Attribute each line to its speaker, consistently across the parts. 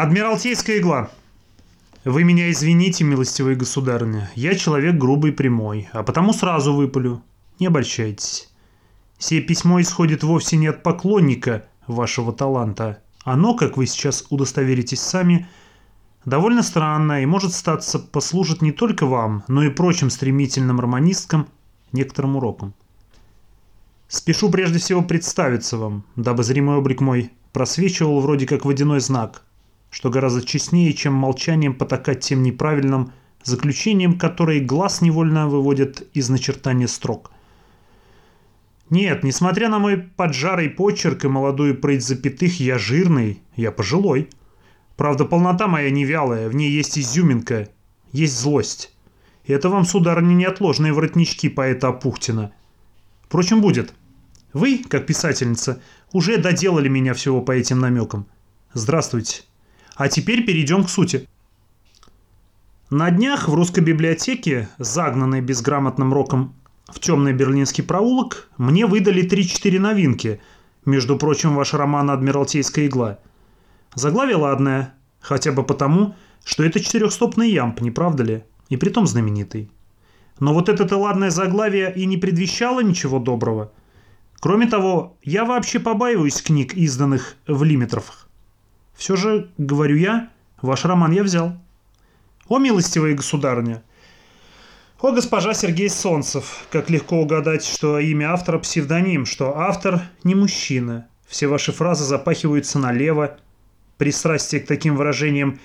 Speaker 1: Адмиралтейская игла. Вы меня извините, милостивые государыня. Я человек грубый прямой, а потому сразу выпалю. Не обольщайтесь. Сие письмо исходит вовсе не от поклонника вашего таланта. Оно, как вы сейчас удостоверитесь сами, довольно странно и может статься послужит не только вам, но и прочим стремительным романисткам некоторым уроком. Спешу прежде всего представиться вам, дабы зримый облик мой просвечивал вроде как водяной знак, что гораздо честнее, чем молчанием потакать тем неправильным заключением, которые глаз невольно выводят из начертания строк. Нет, несмотря на мой поджарый почерк и молодую прыть запятых, я жирный, я пожилой. Правда, полнота моя не вялая, в ней есть изюминка, есть злость. И это вам, сударыня, неотложные воротнички поэта Апухтина. Впрочем, будет. Вы, как писательница, уже доделали меня всего по этим намекам. Здравствуйте. А теперь перейдем к сути. На днях в русской библиотеке, загнанной безграмотным роком в темный берлинский проулок, мне выдали 3-4 новинки. Между прочим, ваш роман «Адмиралтейская игла». Заглавие ладное, хотя бы потому, что это четырехстопный ямб, не правда ли? И притом знаменитый. Но вот это ладное заглавие и не предвещало ничего доброго – Кроме того, я вообще побаиваюсь книг, изданных в лимитровых. Все же, говорю я, ваш роман я взял. О, милостивая государыня! О, госпожа Сергей Солнцев! Как легко угадать, что имя автора псевдоним, что автор не мужчина. Все ваши фразы запахиваются налево. Пристрастие к таким выражениям,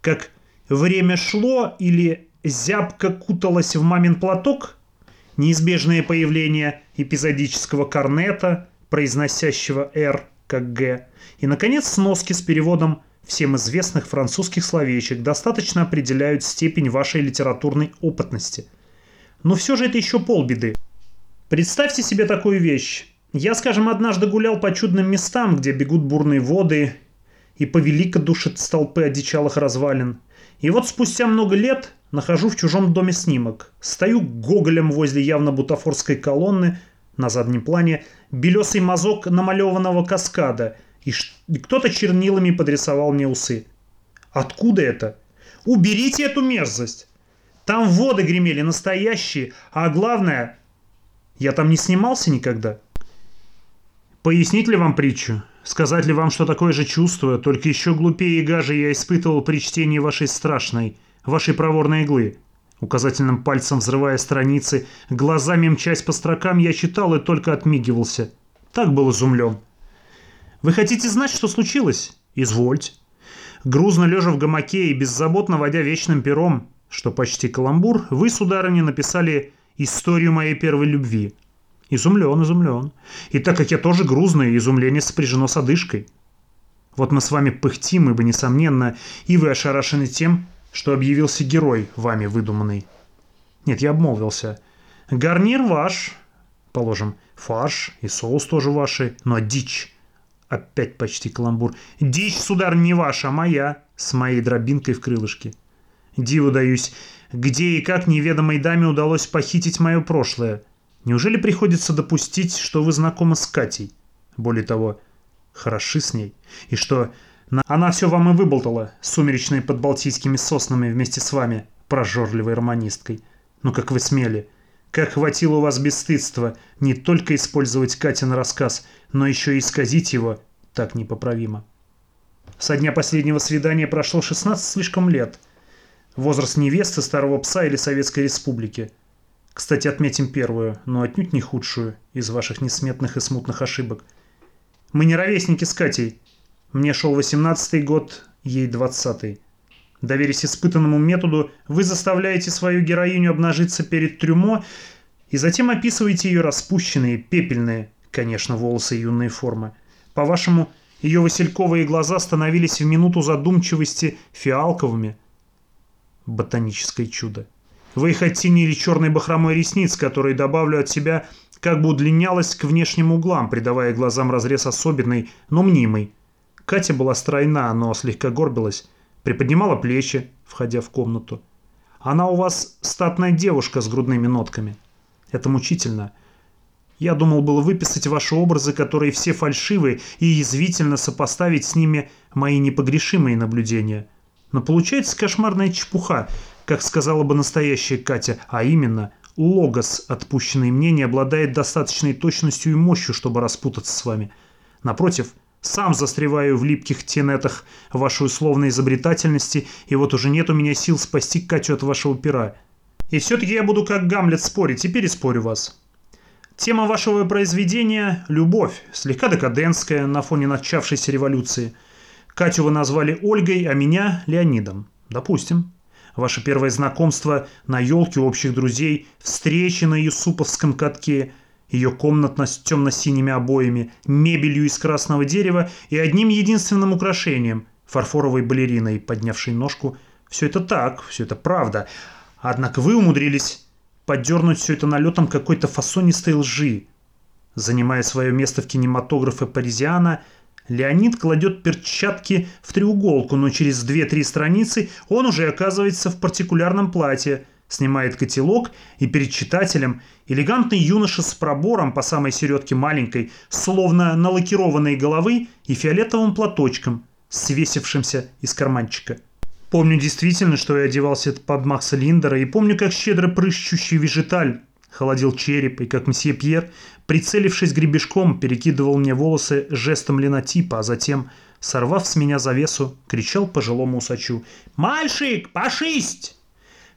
Speaker 1: как «время шло» или «зябко куталась в мамин платок» неизбежное появление эпизодического корнета, произносящего «р» как «г», и, наконец, сноски с переводом всем известных французских словечек достаточно определяют степень вашей литературной опытности. Но все же это еще полбеды. Представьте себе такую вещь. Я, скажем, однажды гулял по чудным местам, где бегут бурные воды, и повелика душит столпы одичалых развалин. И вот спустя много лет Нахожу в чужом доме снимок. Стою гоголем возле явно бутафорской колонны, на заднем плане, белесый мазок намалеванного каскада, и, кто-то чернилами подрисовал мне усы. Откуда это? Уберите эту мерзость! Там воды гремели настоящие, а главное, я там не снимался никогда. Пояснить ли вам притчу? Сказать ли вам, что такое же чувство, только еще глупее и гаже я испытывал при чтении вашей страшной, вашей проворной иглы. Указательным пальцем взрывая страницы, глазами мчась по строкам, я читал и только отмигивался. Так был изумлен. «Вы хотите знать, что случилось? Извольте». Грузно лежа в гамаке и беззаботно водя вечным пером, что почти каламбур, вы, сударыня, написали историю моей первой любви. Изумлен, изумлен. И так как я тоже грузный, изумление сопряжено с одышкой. Вот мы с вами пыхтим, ибо, несомненно, и вы ошарашены тем, что объявился герой, вами выдуманный. Нет, я обмолвился. Гарнир ваш, положим, фарш и соус тоже ваши, но дичь. Опять почти каламбур. Дичь, сударь, не ваша, а моя, с моей дробинкой в крылышке. Диву даюсь, где и как неведомой даме удалось похитить мое прошлое. Неужели приходится допустить, что вы знакомы с Катей? Более того, хороши с ней. И что она все вам и выболтала, сумеречной под балтийскими соснами вместе с вами, прожорливой романисткой. Ну как вы смели. Как хватило у вас бесстыдства не только использовать Катин рассказ, но еще и исказить его так непоправимо. Со дня последнего свидания прошло 16 слишком лет. Возраст невесты, старого пса или Советской Республики. Кстати, отметим первую, но отнюдь не худшую из ваших несметных и смутных ошибок. Мы не ровесники с Катей, мне шел 18 год, ей 20-й. Доверясь испытанному методу, вы заставляете свою героиню обнажиться перед трюмо и затем описываете ее распущенные, пепельные, конечно, волосы юной формы. По-вашему, ее васильковые глаза становились в минуту задумчивости фиалковыми. Ботаническое чудо. Вы их оттенили черной бахромой ресниц, которые, добавлю от себя, как бы удлинялась к внешним углам, придавая глазам разрез особенный, но мнимый – Катя была стройна, но слегка горбилась, приподнимала плечи, входя в комнату. Она у вас статная девушка с грудными нотками. Это мучительно. Я думал было выписать ваши образы, которые все фальшивые, и язвительно сопоставить с ними мои непогрешимые наблюдения. Но получается кошмарная чепуха, как сказала бы настоящая Катя, а именно логос, отпущенный мне, не обладает достаточной точностью и мощью, чтобы распутаться с вами. Напротив, сам застреваю в липких тенетах вашей условной изобретательности, и вот уже нет у меня сил спасти Катю от вашего пера. И все-таки я буду как Гамлет спорить, и переспорю вас. Тема вашего произведения – любовь, слегка декадентская на фоне начавшейся революции. Катю вы назвали Ольгой, а меня – Леонидом. Допустим. Ваше первое знакомство на елке общих друзей, встречи на Юсуповском катке, ее комнатно с темно-синими обоями, мебелью из красного дерева и одним единственным украшением – фарфоровой балериной, поднявшей ножку. Все это так, все это правда. Однако вы умудрились поддернуть все это налетом какой-то фасонистой лжи. Занимая свое место в кинематографе Паризиана, Леонид кладет перчатки в треуголку, но через 2-3 страницы он уже оказывается в партикулярном платье, снимает котелок и перед читателем элегантный юноша с пробором по самой середке маленькой, словно налакированной головы и фиолетовым платочком, свесившимся из карманчика. Помню действительно, что я одевался под Макса Линдера, и помню, как щедро прыщущий вежиталь холодил череп, и как мсье Пьер, прицелившись гребешком, перекидывал мне волосы жестом линотипа, а затем, сорвав с меня завесу, кричал пожилому усачу «Мальчик, пошисть!»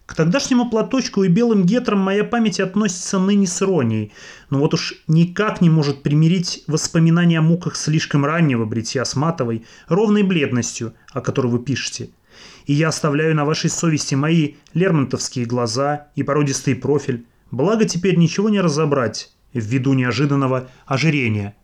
Speaker 1: К тогдашнему платочку и белым гетрам моя память относится ныне с иронией, но вот уж никак не может примирить воспоминания о муках слишком раннего бритья с матовой, ровной бледностью, о которой вы пишете – и я оставляю на вашей совести мои лермонтовские глаза и породистый профиль. Благо теперь ничего не разобрать ввиду неожиданного ожирения.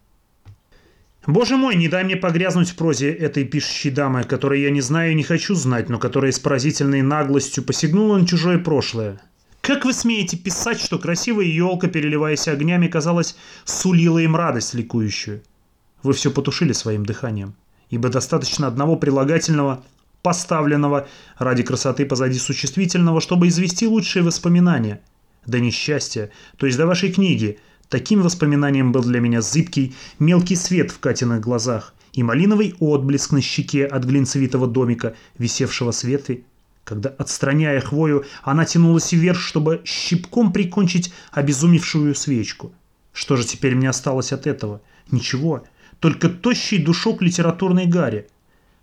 Speaker 1: Боже мой, не дай мне погрязнуть в прозе этой пишущей дамы, которой я не знаю и не хочу знать, но которая с поразительной наглостью посягнула на чужое прошлое. Как вы смеете писать, что красивая елка, переливаясь огнями, казалось, сулила им радость ликующую? Вы все потушили своим дыханием, ибо достаточно одного прилагательного поставленного ради красоты позади существительного, чтобы извести лучшие воспоминания. До несчастья, то есть до вашей книги. Таким воспоминанием был для меня зыбкий, мелкий свет в Катиных глазах и малиновый отблеск на щеке от глинцевитого домика, висевшего с ветви, когда, отстраняя хвою, она тянулась вверх, чтобы щипком прикончить обезумевшую свечку. Что же теперь мне осталось от этого? Ничего, только тощий душок литературной гари –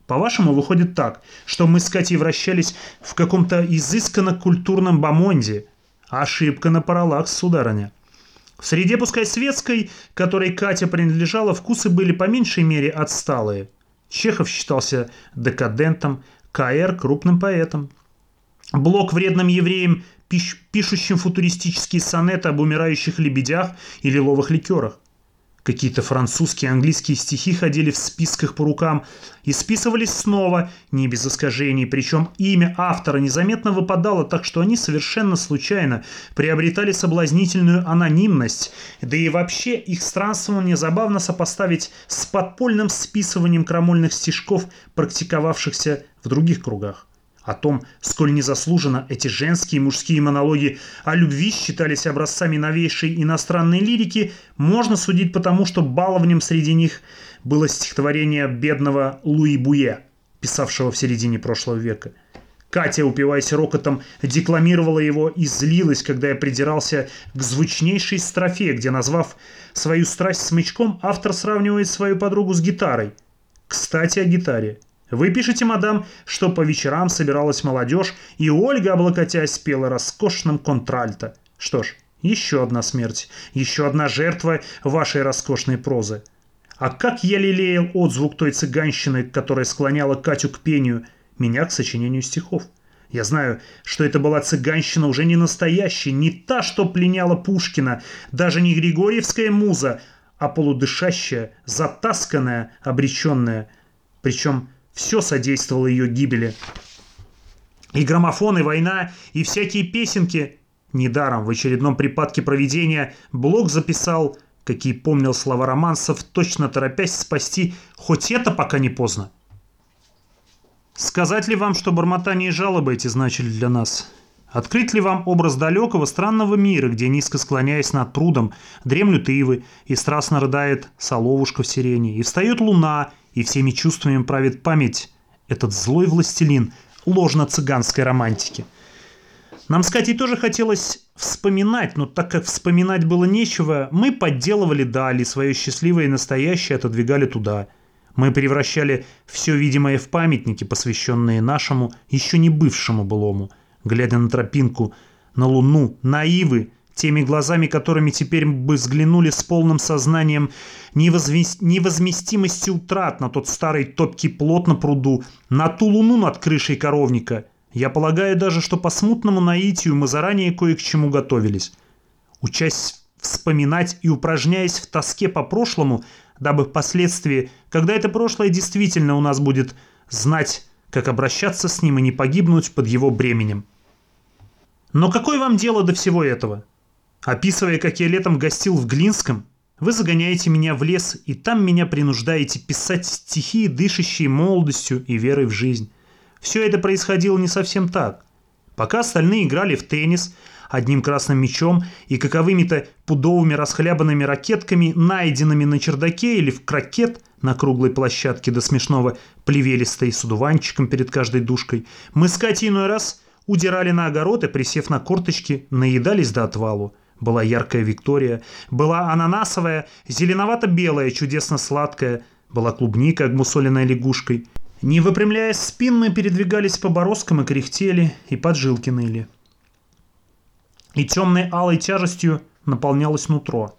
Speaker 1: по-вашему, выходит так, что мы с Катей вращались в каком-то изысканно-культурном бомонде. Ошибка на параллакс, сударыня. В среде, пускай светской, которой Катя принадлежала, вкусы были по меньшей мере отсталые. Чехов считался декадентом, К.Р. крупным поэтом. Блок вредным евреем, пишущим футуристические сонеты об умирающих лебедях и лиловых ликерах. Какие-то французские, английские стихи ходили в списках по рукам и списывались снова, не без искажений, причем имя автора незаметно выпадало, так что они совершенно случайно приобретали соблазнительную анонимность, да и вообще их странствование забавно сопоставить с подпольным списыванием крамольных стишков, практиковавшихся в других кругах. О том, сколь незаслуженно эти женские и мужские монологи о любви считались образцами новейшей иностранной лирики, можно судить потому, что баловнем среди них было стихотворение бедного Луи Буе, писавшего в середине прошлого века. Катя, упиваясь рокотом, декламировала его и злилась, когда я придирался к звучнейшей строфе, где, назвав свою страсть смычком, автор сравнивает свою подругу с гитарой. Кстати, о гитаре – вы пишете, мадам, что по вечерам собиралась молодежь, и Ольга, облокотясь, пела роскошным контральто. Что ж, еще одна смерть, еще одна жертва вашей роскошной прозы. А как я лелеял отзвук той цыганщины, которая склоняла Катю к пению, меня к сочинению стихов. Я знаю, что это была цыганщина уже не настоящая, не та, что пленяла Пушкина, даже не Григорьевская муза, а полудышащая, затасканная, обреченная. Причем все содействовало ее гибели. И граммофон, и война, и всякие песенки. Недаром в очередном припадке проведения Блок записал, какие помнил слова романсов, точно торопясь спасти, хоть это пока не поздно. Сказать ли вам, что бормотание и жалобы эти значили для нас? Открыть ли вам образ далекого странного мира, где, низко склоняясь над прудом, дремлют ивы, и страстно рыдает соловушка в сирене, и встает луна, и всеми чувствами правит память этот злой властелин ложно-цыганской романтики. Нам с Катей тоже хотелось вспоминать, но так как вспоминать было нечего, мы подделывали дали, свое счастливое и настоящее отодвигали туда. Мы превращали все видимое в памятники, посвященные нашему, еще не бывшему былому, глядя на тропинку, на луну, на ивы, теми глазами, которыми теперь бы взглянули с полным сознанием невозместимости утрат на тот старый топкий плот на пруду, на ту луну над крышей коровника. Я полагаю даже, что по смутному наитию мы заранее кое к чему готовились. Учась вспоминать и упражняясь в тоске по прошлому, дабы впоследствии, когда это прошлое действительно у нас будет знать, как обращаться с ним и не погибнуть под его бременем. Но какое вам дело до всего этого? Описывая, как я летом гостил в Глинском, вы загоняете меня в лес, и там меня принуждаете писать стихи, дышащие молодостью и верой в жизнь. Все это происходило не совсем так. Пока остальные играли в теннис одним красным мячом и каковыми-то пудовыми расхлябанными ракетками, найденными на чердаке или в крокет на круглой площадке до смешного плевелистой с удуванчиком перед каждой душкой, мы с Катей иной раз удирали на огород и, присев на корточки, наедались до отвалу. Была яркая Виктория, была ананасовая, зеленовато-белая, чудесно сладкая, была клубника, обмусоленная лягушкой – не выпрямляя спин, мы передвигались по бороздкам и кряхтели, и поджилки ныли. И темной алой тяжестью наполнялось нутро.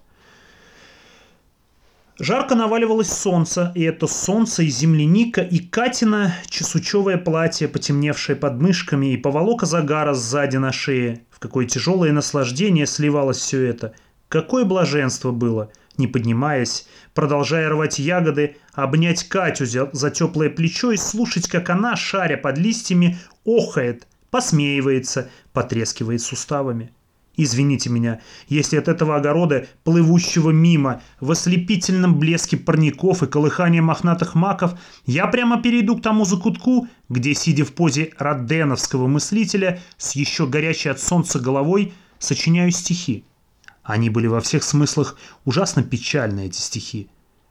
Speaker 1: Жарко наваливалось солнце, и это солнце, и земляника, и Катина чесучевое платье, потемневшее под мышками, и поволока загара сзади на шее. В какое тяжелое наслаждение сливалось все это. Какое блаженство было — не поднимаясь, продолжая рвать ягоды, обнять Катю за теплое плечо и слушать, как она, шаря под листьями, охает, посмеивается, потрескивает суставами. Извините меня, если от этого огорода, плывущего мимо, в ослепительном блеске парников и колыхания мохнатых маков, я прямо перейду к тому закутку, где, сидя в позе родденовского мыслителя, с еще горячей от солнца головой, сочиняю стихи. Они были во всех смыслах ужасно печальны, эти стихи.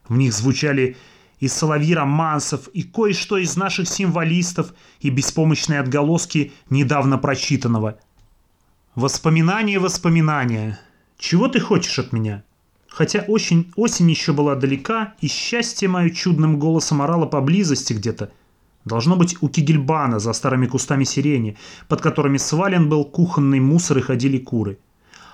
Speaker 1: В них звучали и соловьи романсов, и кое-что из наших символистов, и беспомощные отголоски недавно прочитанного. Воспоминания, воспоминания. Чего ты хочешь от меня? Хотя очень, осень еще была далека, и счастье мое чудным голосом орало поблизости где-то. Должно быть у Кигельбана за старыми кустами сирени, под которыми свален был кухонный мусор и ходили куры.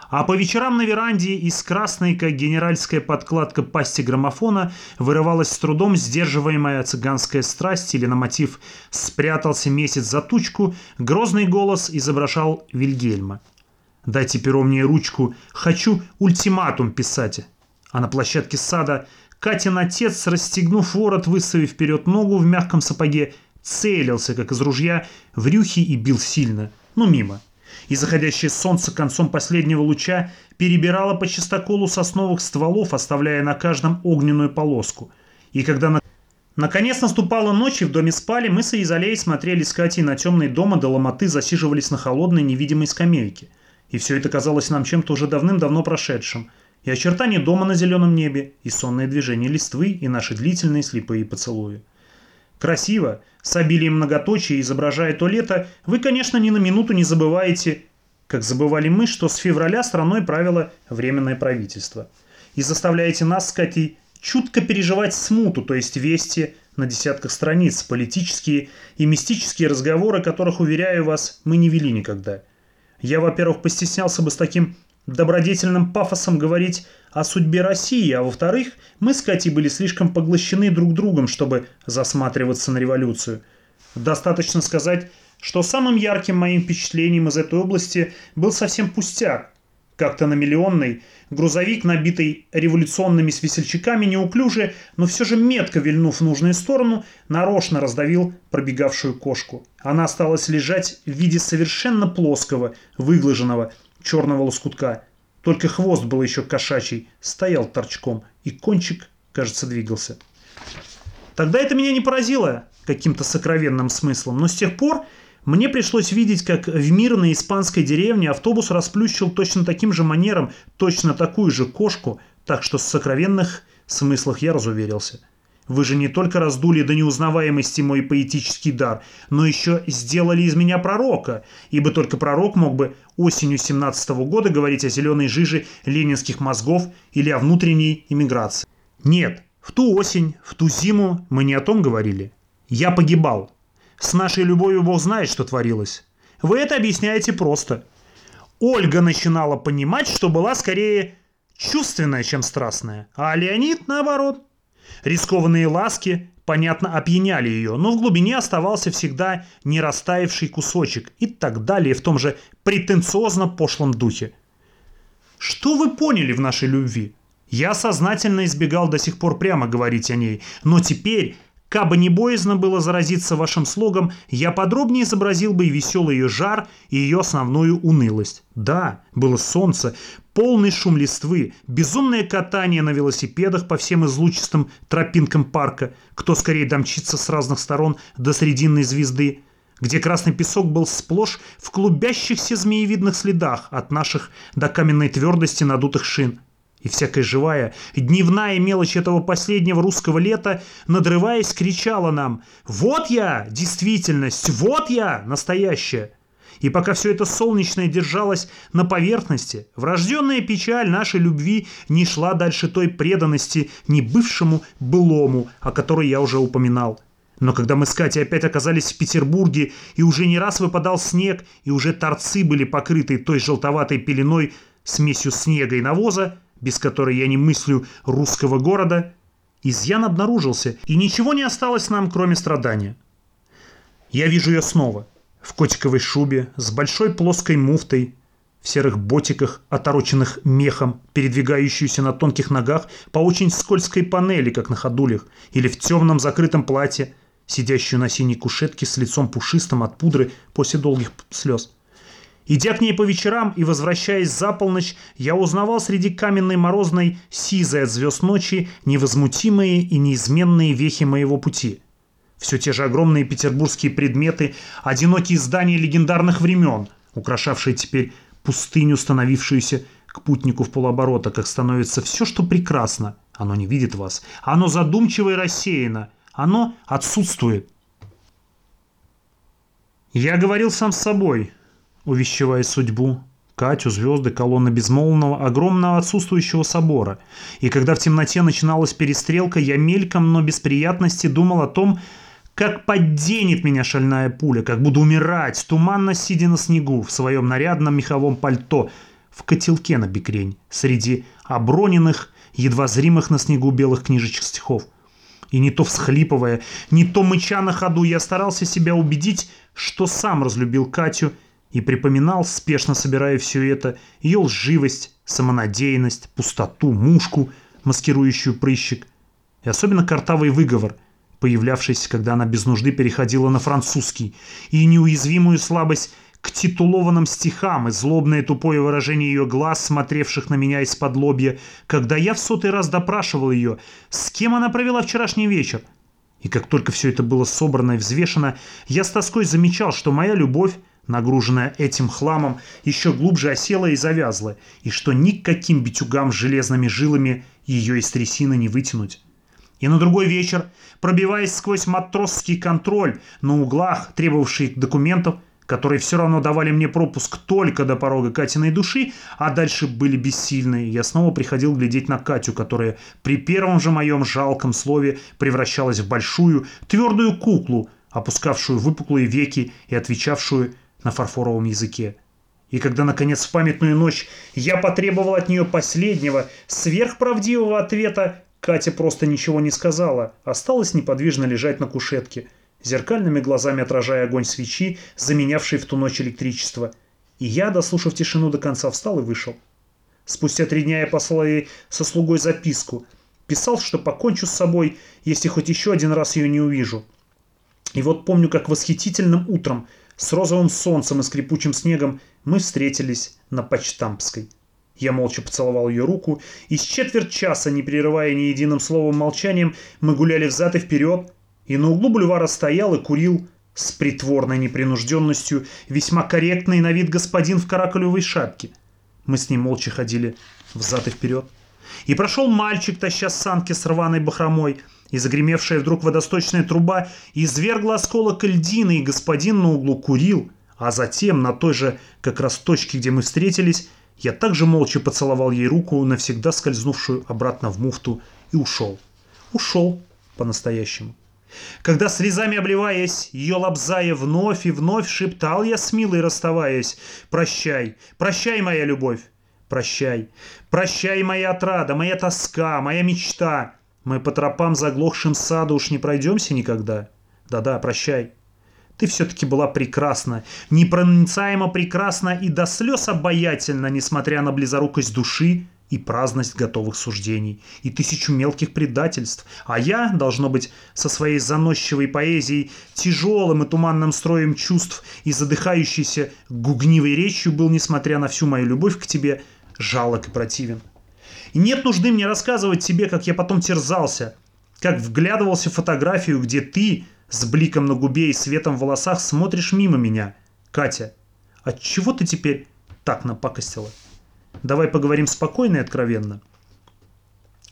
Speaker 1: А по вечерам на веранде из красной, как генеральская подкладка пасти граммофона, вырывалась с трудом сдерживаемая цыганская страсть или на мотив «Спрятался месяц за тучку», грозный голос изображал Вильгельма. «Дайте перо мне ручку, хочу ультиматум писать». А на площадке сада Катин отец, расстегнув ворот, выставив вперед ногу в мягком сапоге, целился, как из ружья, в рюхи и бил сильно, но мимо и заходящее солнце концом последнего луча перебирало по чистоколу сосновых стволов, оставляя на каждом огненную полоску. И когда на... наконец наступала ночь и в доме спали, мы с Изолей смотрели с Катей на темные дома до ломоты засиживались на холодной невидимой скамейке. И все это казалось нам чем-то уже давным-давно прошедшим. И очертания дома на зеленом небе, и сонные движения листвы, и наши длительные слепые поцелуи. Красиво, с обилием многоточия, изображая то лето, вы, конечно, ни на минуту не забываете, как забывали мы, что с февраля страной правило Временное правительство. И заставляете нас с Катей чутко переживать смуту, то есть вести на десятках страниц, политические и мистические разговоры, которых, уверяю вас, мы не вели никогда. Я, во-первых, постеснялся бы с таким добродетельным пафосом говорить о судьбе России, а во-вторых, мы с Катей были слишком поглощены друг другом, чтобы засматриваться на революцию. Достаточно сказать, что самым ярким моим впечатлением из этой области был совсем пустяк. Как-то на миллионный грузовик, набитый революционными с весельчаками, неуклюже, но все же метко вильнув в нужную сторону, нарочно раздавил пробегавшую кошку. Она осталась лежать в виде совершенно плоского, выглаженного черного лоскутка – только хвост был еще кошачий, стоял торчком, и кончик, кажется, двигался. Тогда это меня не поразило каким-то сокровенным смыслом, но с тех пор Мне пришлось видеть, как в мирной испанской деревне автобус расплющил точно таким же манером точно такую же кошку, так что с сокровенных смыслах я разуверился. Вы же не только раздули до неузнаваемости мой поэтический дар, но еще сделали из меня пророка, ибо только пророк мог бы осенью 17 -го года говорить о зеленой жиже ленинских мозгов или о внутренней иммиграции. Нет, в ту осень, в ту зиму мы не о том говорили. Я погибал. С нашей любовью Бог знает, что творилось. Вы это объясняете просто. Ольга начинала понимать, что была скорее чувственная, чем страстная, а Леонид наоборот. Рискованные ласки, понятно, опьяняли ее, но в глубине оставался всегда не растаявший кусочек и так далее в том же претенциозно пошлом духе. Что вы поняли в нашей любви? Я сознательно избегал до сих пор прямо говорить о ней, но теперь Кабы не боязно было заразиться вашим слогом, я подробнее изобразил бы и веселый ее жар, и ее основную унылость. Да, было солнце, полный шум листвы, безумное катание на велосипедах по всем излучистым тропинкам парка, кто скорее домчится с разных сторон до срединной звезды, где красный песок был сплошь в клубящихся змеевидных следах от наших до каменной твердости надутых шин и всякая живая, дневная мелочь этого последнего русского лета, надрываясь, кричала нам «Вот я, действительность! Вот я, настоящая!» И пока все это солнечное держалось на поверхности, врожденная печаль нашей любви не шла дальше той преданности не бывшему былому, о которой я уже упоминал. Но когда мы с Катей опять оказались в Петербурге, и уже не раз выпадал снег, и уже торцы были покрыты той желтоватой пеленой, смесью снега и навоза, без которой я не мыслю русского города, изъян обнаружился, и ничего не осталось нам, кроме страдания. Я вижу ее снова, в котиковой шубе, с большой плоской муфтой, в серых ботиках, отороченных мехом, передвигающуюся на тонких ногах по очень скользкой панели, как на ходулях, или в темном закрытом платье, сидящую на синей кушетке с лицом пушистым от пудры после долгих слез. Идя к ней по вечерам и возвращаясь за полночь, я узнавал среди каменной морозной сизой от звезд ночи невозмутимые и неизменные вехи моего пути. Все те же огромные петербургские предметы, одинокие здания легендарных времен, украшавшие теперь пустыню, становившуюся к путнику в полоборота, как становится все, что прекрасно. Оно не видит вас. Оно задумчиво и рассеяно. Оно отсутствует. Я говорил сам с собой – увещевая судьбу, Катю, звезды, колонны безмолвного, огромного отсутствующего собора. И когда в темноте начиналась перестрелка, я мельком, но без приятности думал о том, как подденет меня шальная пуля, как буду умирать, туманно сидя на снегу, в своем нарядном меховом пальто, в котелке на бекрень, среди оброненных, едва зримых на снегу белых книжечек стихов. И не то всхлипывая, не то мыча на ходу, я старался себя убедить, что сам разлюбил Катю – и припоминал, спешно собирая все это, ее лживость, самонадеянность, пустоту, мушку, маскирующую прыщик, и особенно картавый выговор, появлявшийся, когда она без нужды переходила на французский, и неуязвимую слабость к титулованным стихам и злобное тупое выражение ее глаз, смотревших на меня из-под лобья, когда я в сотый раз допрашивал ее, с кем она провела вчерашний вечер. И как только все это было собрано и взвешено, я с тоской замечал, что моя любовь нагруженная этим хламом, еще глубже осела и завязла, и что никаким битюгам с железными жилами ее из трясины не вытянуть. И на другой вечер, пробиваясь сквозь матросский контроль на углах, требовавший документов, которые все равно давали мне пропуск только до порога Катиной души, а дальше были бессильны, я снова приходил глядеть на Катю, которая при первом же моем жалком слове превращалась в большую, твердую куклу, опускавшую выпуклые веки и отвечавшую на фарфоровом языке. И когда, наконец, в памятную ночь я потребовал от нее последнего, сверхправдивого ответа, Катя просто ничего не сказала, осталась неподвижно лежать на кушетке, зеркальными глазами отражая огонь свечи, заменявший в ту ночь электричество. И я, дослушав тишину до конца, встал и вышел. Спустя три дня я послал ей со слугой записку. Писал, что покончу с собой, если хоть еще один раз ее не увижу. И вот помню, как восхитительным утром – с розовым солнцем и скрипучим снегом мы встретились на Почтампской. Я молча поцеловал ее руку, и с четверть часа, не прерывая ни единым словом молчанием, мы гуляли взад и вперед, и на углу бульвара стоял и курил с притворной непринужденностью весьма корректный на вид господин в каракулевой шапке. Мы с ним молча ходили взад и вперед. И прошел мальчик, таща санки с рваной бахромой, и загремевшая вдруг водосточная труба извергла осколок льдины, и господин на углу курил, а затем на той же как раз точке, где мы встретились, я также молча поцеловал ей руку, навсегда скользнувшую обратно в муфту, и ушел. Ушел по-настоящему. Когда слезами обливаясь, ее лобзая вновь и вновь шептал я с милой расставаясь, «Прощай, прощай, моя любовь, прощай, прощай, моя отрада, моя тоска, моя мечта, мы по тропам заглохшим саду уж не пройдемся никогда. Да-да, прощай. Ты все-таки была прекрасна, непроницаемо прекрасна и до слез обаятельна, несмотря на близорукость души и праздность готовых суждений, и тысячу мелких предательств. А я, должно быть, со своей заносчивой поэзией, тяжелым и туманным строем чувств и задыхающейся гугнивой речью был, несмотря на всю мою любовь к тебе, жалок и противен. И нет нужды мне рассказывать тебе, как я потом терзался, как вглядывался в фотографию, где ты с бликом на губе и светом в волосах смотришь мимо меня. Катя, от чего ты теперь так напакостила? Давай поговорим спокойно и откровенно.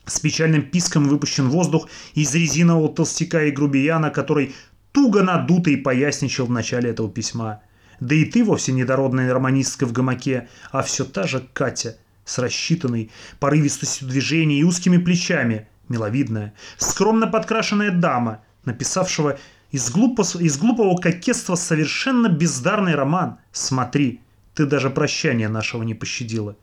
Speaker 1: С печальным писком выпущен воздух из резинового толстяка и грубияна, который туго надутый поясничал в начале этого письма. Да и ты вовсе недородная романистка в гамаке, а все та же Катя – с рассчитанной порывистостью движений и узкими плечами, миловидная, скромно подкрашенная дама, написавшего из, глупо, из глупого кокетства совершенно бездарный роман «Смотри», ты даже прощания нашего не пощадила.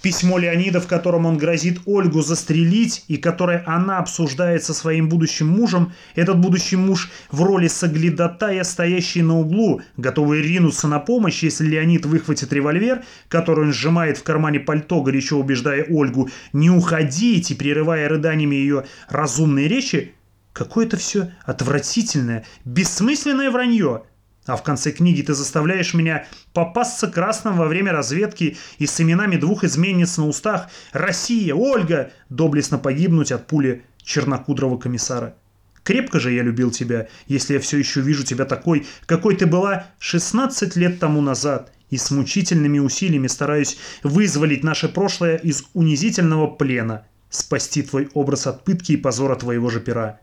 Speaker 1: Письмо Леонида, в котором он грозит Ольгу застрелить, и которое она обсуждает со своим будущим мужем, этот будущий муж в роли соглядатая, стоящий на углу, готовый ринуться на помощь, если Леонид выхватит револьвер, который он сжимает в кармане пальто, горячо убеждая Ольгу не уходить и прерывая рыданиями ее разумные речи, какое-то все отвратительное, бессмысленное вранье – а в конце книги ты заставляешь меня попасться красным во время разведки и с именами двух изменниц на устах «Россия! Ольга!» доблестно погибнуть от пули чернокудрого комиссара. Крепко же я любил тебя, если я все еще вижу тебя такой, какой ты была 16 лет тому назад, и с мучительными усилиями стараюсь вызволить наше прошлое из унизительного плена, спасти твой образ от пытки и позора твоего же пера.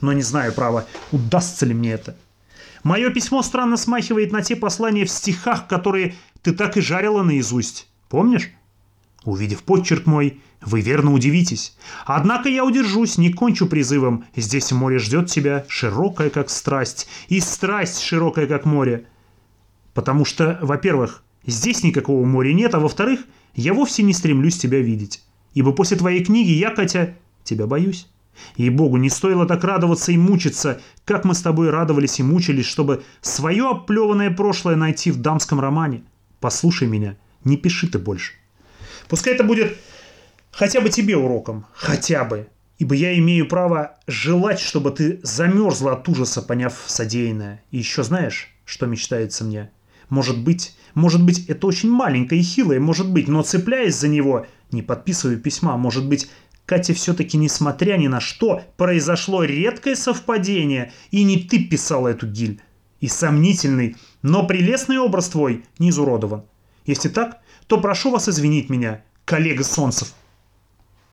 Speaker 1: Но не знаю, право, удастся ли мне это. Мое письмо странно смахивает на те послания в стихах, которые ты так и жарила наизусть. Помнишь? Увидев подчерк мой, вы верно удивитесь. Однако я удержусь, не кончу призывом. Здесь море ждет тебя, широкое, как страсть, и страсть широкая, как море. Потому что, во-первых, здесь никакого моря нет, а во-вторых, я вовсе не стремлюсь тебя видеть. Ибо после твоей книги я, Катя, тебя боюсь. Ей-богу, не стоило так радоваться и мучиться, как мы с тобой радовались и мучились, чтобы свое оплеванное прошлое найти в дамском романе. Послушай меня, не пиши ты больше. Пускай это будет хотя бы тебе уроком, хотя бы, ибо я имею право желать, чтобы ты замерзла от ужаса, поняв содеянное. И еще знаешь, что мечтается мне? Может быть, может быть, это очень маленькое и хилое, может быть, но цепляясь за него, не подписываю письма, может быть, Кате все-таки, несмотря ни на что, произошло редкое совпадение, и не ты писал эту гиль. И сомнительный, но прелестный образ твой не изуродован. Если так, то прошу вас извинить меня, коллега Солнцев.